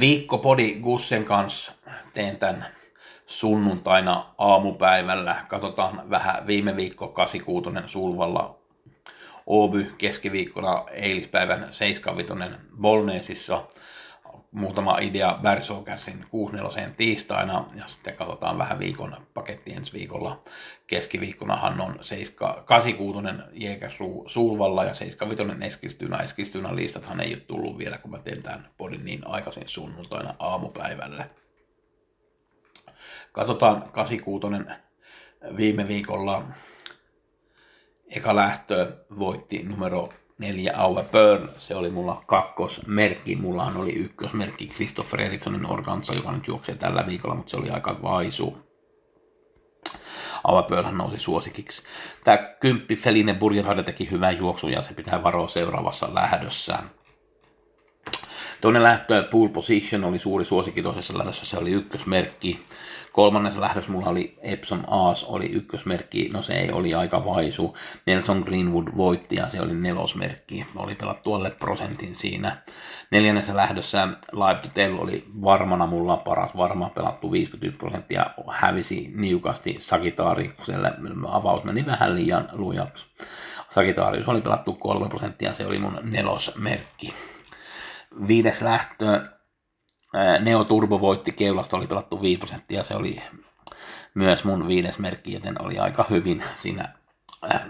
Viikkopodi Gussen kanssa. Teen tämän sunnuntaina aamupäivällä. Katsotaan vähän viime viikko 86 Sulvalla. Oby keskiviikkona eilispäivän 75 Bolneesissa muutama idea Bersokäsin 64 tiistaina ja sitten katsotaan vähän viikon paketti ensi viikolla. Keskiviikkonahan on 86 Jägersru Sulvalla ja 75 Eskilstynä. Eskilstynä listathan ei ole tullut vielä, kun mä teen tämän podin niin aikaisin sunnuntaina aamupäivällä. Katsotaan 86 viime viikolla eka lähtö voitti numero neljä Aue Pearl. Se oli mulla kakkosmerkki. Mullahan oli ykkösmerkki Christopher Erikssonin Organza, joka nyt juoksee tällä viikolla, mutta se oli aika vaisu. Aue Pearlhan nousi suosikiksi. Tämä kymppi Feline Burgerhade teki hyvän juoksun ja se pitää varoa seuraavassa lähdössään. Toinen lähtö, Pool Position, oli suuri suosikki toisessa lähdössä, se oli ykkösmerkki. Kolmannessa lähdössä mulla oli Epsom Aas, oli ykkösmerkki, no se ei oli aika vaisu. Nelson Greenwood voitti ja se oli nelosmerkki, oli pelattu alle prosentin siinä. Neljännessä lähdössä Live to Tell oli varmana mulla paras varma, pelattu 51 prosenttia, hävisi niukasti Sagitaariukselle, avaus meni vähän liian lujaksi. Sagitarius oli pelattu 3 prosenttia, se oli mun nelosmerkki viides lähtö, Neo Turbo voitti keulasta, oli pelattu 5 prosenttia, se oli myös mun viides merkki, joten oli aika hyvin siinä äh,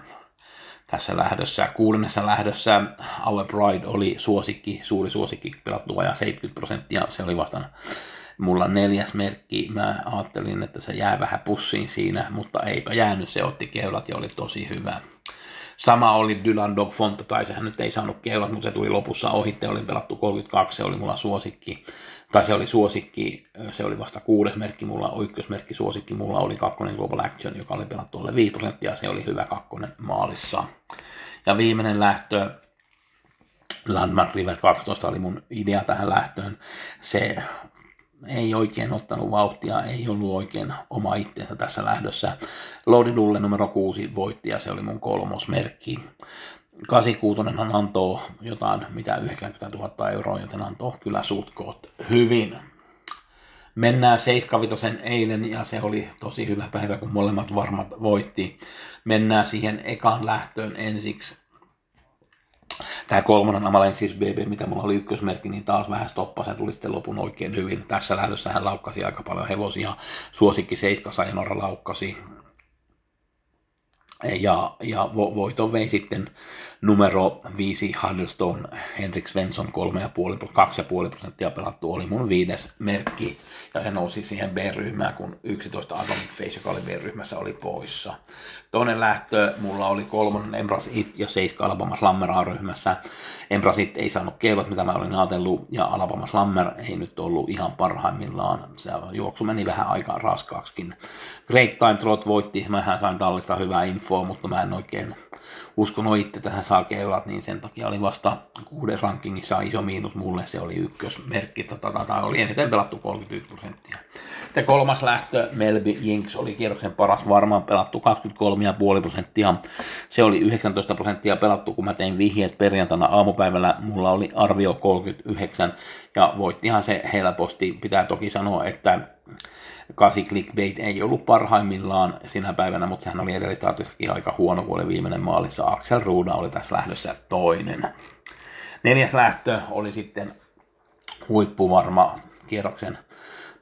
tässä lähdössä. Kuudennessa lähdössä Our Bride oli suosikki, suuri suosikki, pelattu vajaa 70 prosenttia, se oli vastaan mulla neljäs merkki. Mä ajattelin, että se jää vähän pussiin siinä, mutta eipä jäänyt, se otti keulat ja oli tosi hyvä. Sama oli Dylan Dog Fonta, tai sehän nyt ei saanut keulat, mutta se tuli lopussa ohitte, oli pelattu 32, se oli mulla suosikki. Tai se oli suosikki, se oli vasta kuudes merkki, mulla ykkösmerkki suosikki, mulla oli kakkonen Global Action, joka oli pelattu alle 5 prosenttia, se oli hyvä kakkonen maalissa. Ja viimeinen lähtö, Landmark River 12 oli mun idea tähän lähtöön. Se ei oikein ottanut vauhtia, ei ollut oikein oma itseensä tässä lähdössä. Lodidulle numero 6 voitti ja se oli mun kolmosmerkki. 86 hän antoi jotain, mitä 90 000 euroa, joten antoi kyllä sutkoot hyvin. Mennään 75 eilen ja se oli tosi hyvä päivä, kun molemmat varmat voitti. Mennään siihen ekaan lähtöön ensiksi Tämä kolmonen Amalensis BB, mitä mulla oli ykkösmerkki, niin taas vähän stoppasi ja tuli sitten lopun oikein hyvin. Tässä lähdössä hän laukkasi aika paljon hevosia. Suosikki Seiska Sajanora laukkasi. Ja, ja vo, voiton vei sitten numero 5 Huddlestone Henrik Svensson 3,5 prosenttia pelattu oli mun viides merkki ja se nousi siihen B-ryhmään, kun 11 Atomic Face, joka oli B-ryhmässä, oli poissa. Toinen lähtö, mulla oli kolmonen Embras It ja 7 Alabama Slammer A-ryhmässä. Embras It ei saanut keilot, mitä mä olin ajatellut, ja Alabama Slammer ei nyt ollut ihan parhaimmillaan. Se juoksu meni vähän aika raskaaksikin. Great Time Trot voitti, mä sain tallista hyvää infoa, mutta mä en oikein uskonut itse tähän saa keulat, niin sen takia oli vasta kuuden rankingissa iso miinus mulle, se oli ykkösmerkki, tota, tota, oli eniten pelattu 31 prosenttia. Sitten kolmas lähtö, Melby Jinx, oli kierroksen paras varmaan pelattu 23,5 prosenttia. Se oli 19 prosenttia pelattu, kun mä tein vihjeet perjantaina aamupäivällä. Mulla oli arvio 39 ja voittihan se helposti. Pitää toki sanoa, että kasi clickbait ei ollut parhaimmillaan sinä päivänä, mutta sehän oli edellistartissakin aika huono, kun oli viimeinen maalissa. Axel Ruuda oli tässä lähdössä toinen. Neljäs lähtö oli sitten huippuvarma kierroksen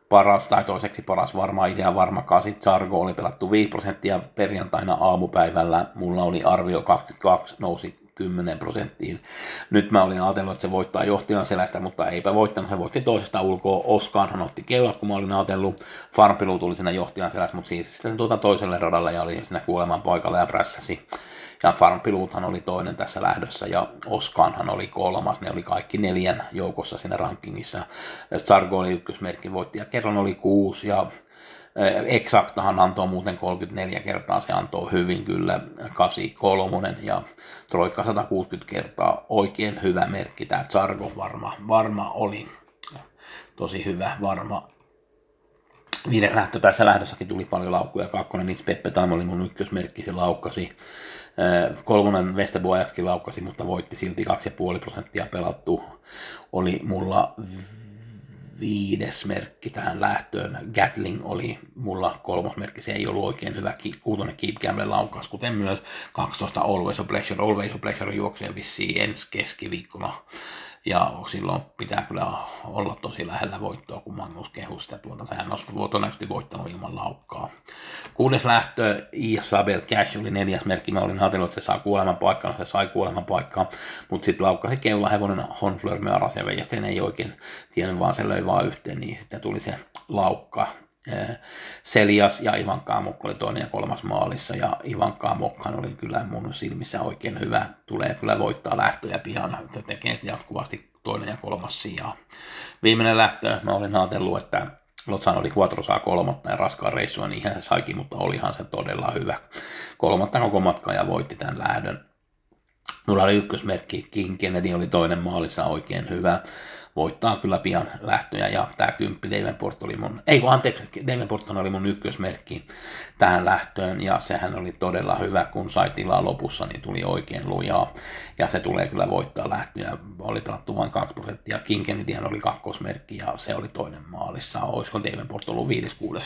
paras tai toiseksi paras varma idea varma Kasit Sargo oli pelattu 5 prosenttia perjantaina aamupäivällä. Mulla oli arvio 22, nousi 10 prosenttiin. Nyt mä olin ajatellut, että se voittaa johtajan selästä, mutta eipä voittanut. Se voitti toisesta ulkoa. Oskaanhan otti keulat, kun mä olin ajatellut. Farmpilu tuli sinne johtajan selästä, mutta siis sitten tuota toiselle radalle ja oli siinä kuoleman paikalla ja prässäsi. Ja Farmpiluuthan oli toinen tässä lähdössä ja Oskaanhan oli kolmas. Ne oli kaikki neljän joukossa siinä rankingissa. Sargo oli ykkösmerkki, voitti ja kerran oli kuusi ja Exactahan antoi muuten 34 kertaa, se antoi hyvin kyllä 83 ja Troikka 160 kertaa, oikein hyvä merkki, tämä Zargo varma, varma oli tosi hyvä, varma. Viiden lähtö tässä lähdössäkin tuli paljon laukkuja, kakkonen Nits Peppe Time oli mun ykkösmerkki, se laukkasi. Kolmonen Westerbo laukkasi, mutta voitti silti 2,5 prosenttia pelattu. Oli mulla viides merkki tähän lähtöön. Gatling oli mulla kolmas merkki, se ei ollut oikein hyvä kuutonen Keep Gamble laukaus, kuten myös 12 Always a Pleasure, Always a Pleasure juoksee vissiin ensi keskiviikkona ja silloin pitää kyllä olla tosi lähellä voittoa, kun Magnus kehuu sitä tuota. Sehän olisi todennäköisesti voittanut ilman laukkaa. Kuudes lähtö, Isabel Cash oli neljäs merkki. Mä olin ajatellut, että se saa kuoleman paikkaa, se sai kuoleman paikkaa. Mutta sitten laukkasi keula hevonen Honfleur Mearas ja ei oikein tiennyt, vaan se löi vaan yhteen, niin sitten tuli se laukka Selias ja Ivan Kaamok oli toinen ja kolmas maalissa ja Ivan Kaamokhan oli kyllä mun silmissä oikein hyvä. Tulee kyllä voittaa lähtöjä pian, että tekee jatkuvasti toinen ja kolmas sijaa. Viimeinen lähtö, mä olin ajatellut, että Lotsan oli saa kolmatta ja raskaan reissua, niin hän saikin, mutta olihan se todella hyvä. Kolmatta koko matka ja voitti tämän lähdön. Mulla oli ykkösmerkki, King Kennedy oli toinen maalissa oikein hyvä voittaa kyllä pian lähtöjä. Ja tämä kymppi Davenport oli mun, ei kun anteeksi, Davenport oli mun ykkösmerkki tähän lähtöön. Ja sehän oli todella hyvä, kun sai tilaa lopussa, niin tuli oikein lujaa. Ja se tulee kyllä voittaa lähtöjä, oli pelattu vain 2 prosenttia, King Kennedyhän oli kakkosmerkki ja se oli toinen maalissa, olisiko Davenport ollut 5-6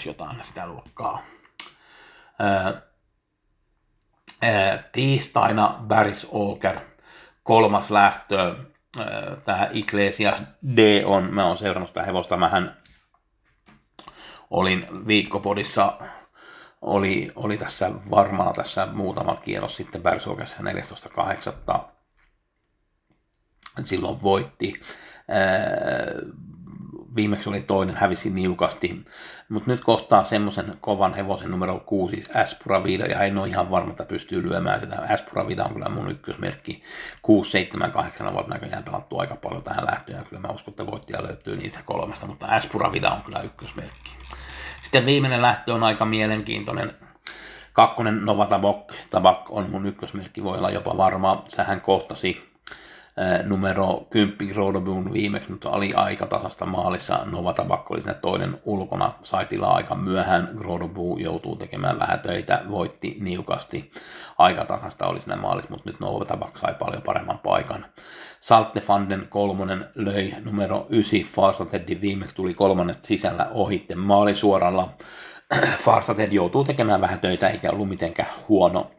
jotain sitä luokkaa. Ää, ää, tiistaina Barris Oker, kolmas lähtö, tämä Iglesias D on, mä oon seurannut sitä hevosta, mähän olin viikkopodissa, oli, oli tässä varmaan tässä muutama kierros sitten Bersolkessa 14.8. Silloin voitti viimeksi oli toinen, hävisi niukasti. Mutta nyt kohtaa semmoisen kovan hevosen numero 6, Aspura ja en ole ihan varma, että pystyy lyömään sitä. Aspura on kyllä mun ykkösmerkki. 6, 7, 8 ovat näköjään pelattu aika paljon tähän lähtöön, kyllä mä uskon, että voittaja löytyy niistä kolmesta, mutta Aspura on kyllä ykkösmerkki. Sitten viimeinen lähtö on aika mielenkiintoinen. Kakkonen Nova Tabak, Tabak on mun ykkösmerkki, voi olla jopa varma. Sähän kohtasi numero 10 Rodobun viimeksi, mutta oli aika tasasta maalissa. Nova Tabakko oli toinen ulkona, sai tilaa aika myöhään. Grodobu joutuu tekemään vähän töitä, voitti niukasti. Aika tasasta oli siinä maalissa, mutta nyt Nova Tabak sai paljon paremman paikan. Saltefanden kolmonen löi numero 9 Farstatedin viimeksi tuli kolmannet sisällä ohitte maalisuoralla. Farstated joutuu tekemään vähän töitä eikä ollut mitenkään huono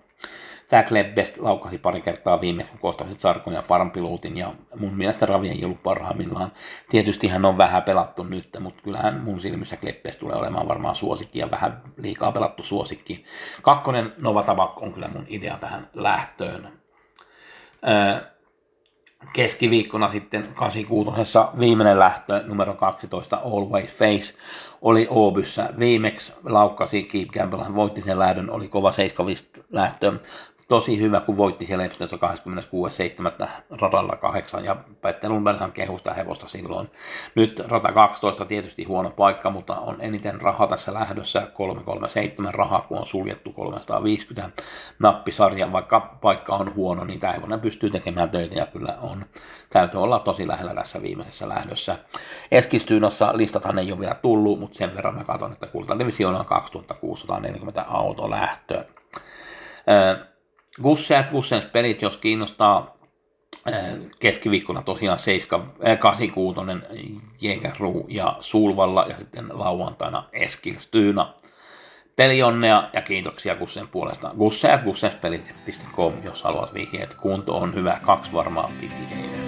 Tämä Klebbest laukasi pari kertaa viime, kun kohtasit Sarkon ja Farmpiluutin, ja mun mielestä Ravi ei ollut parhaimmillaan. Tietysti hän on vähän pelattu nyt, mutta kyllähän mun silmissä Klebbest tulee olemaan varmaan suosikki ja vähän liikaa pelattu suosikki. Kakkonen Nova Tabak on kyllä mun idea tähän lähtöön. keskiviikkona sitten 86. viimeinen lähtö, numero 12, Always Face, oli Oobyssä. Viimeksi laukkasi Keep hän voitti sen lähdön, oli kova 7 lähtö tosi hyvä, kun voitti siellä Epstonissa 26.7. radalla 8 ja Petter Lundberghan kehusta hevosta silloin. Nyt rata 12 tietysti huono paikka, mutta on eniten rahaa tässä lähdössä 337 rahaa, kun on suljettu 350 nappisarja. Vaikka paikka on huono, niin tämä hevonen pystyy tekemään töitä ja kyllä on. Täytyy olla tosi lähellä tässä viimeisessä lähdössä. Eskistyynossa listathan ei ole vielä tullut, mutta sen verran mä katson, että kultadivisioona on 2640 autolähtöä. Gusseat, Gussens pelit, jos kiinnostaa keskiviikkona tosiaan 7, 86 Jägeru ja Sulvalla ja sitten lauantaina Eskilstyyna. Pelionnea ja kiitoksia Gussen puolesta. Gusse at jos haluat vihjeet. Kunto on hyvä, kaksi varmaa piti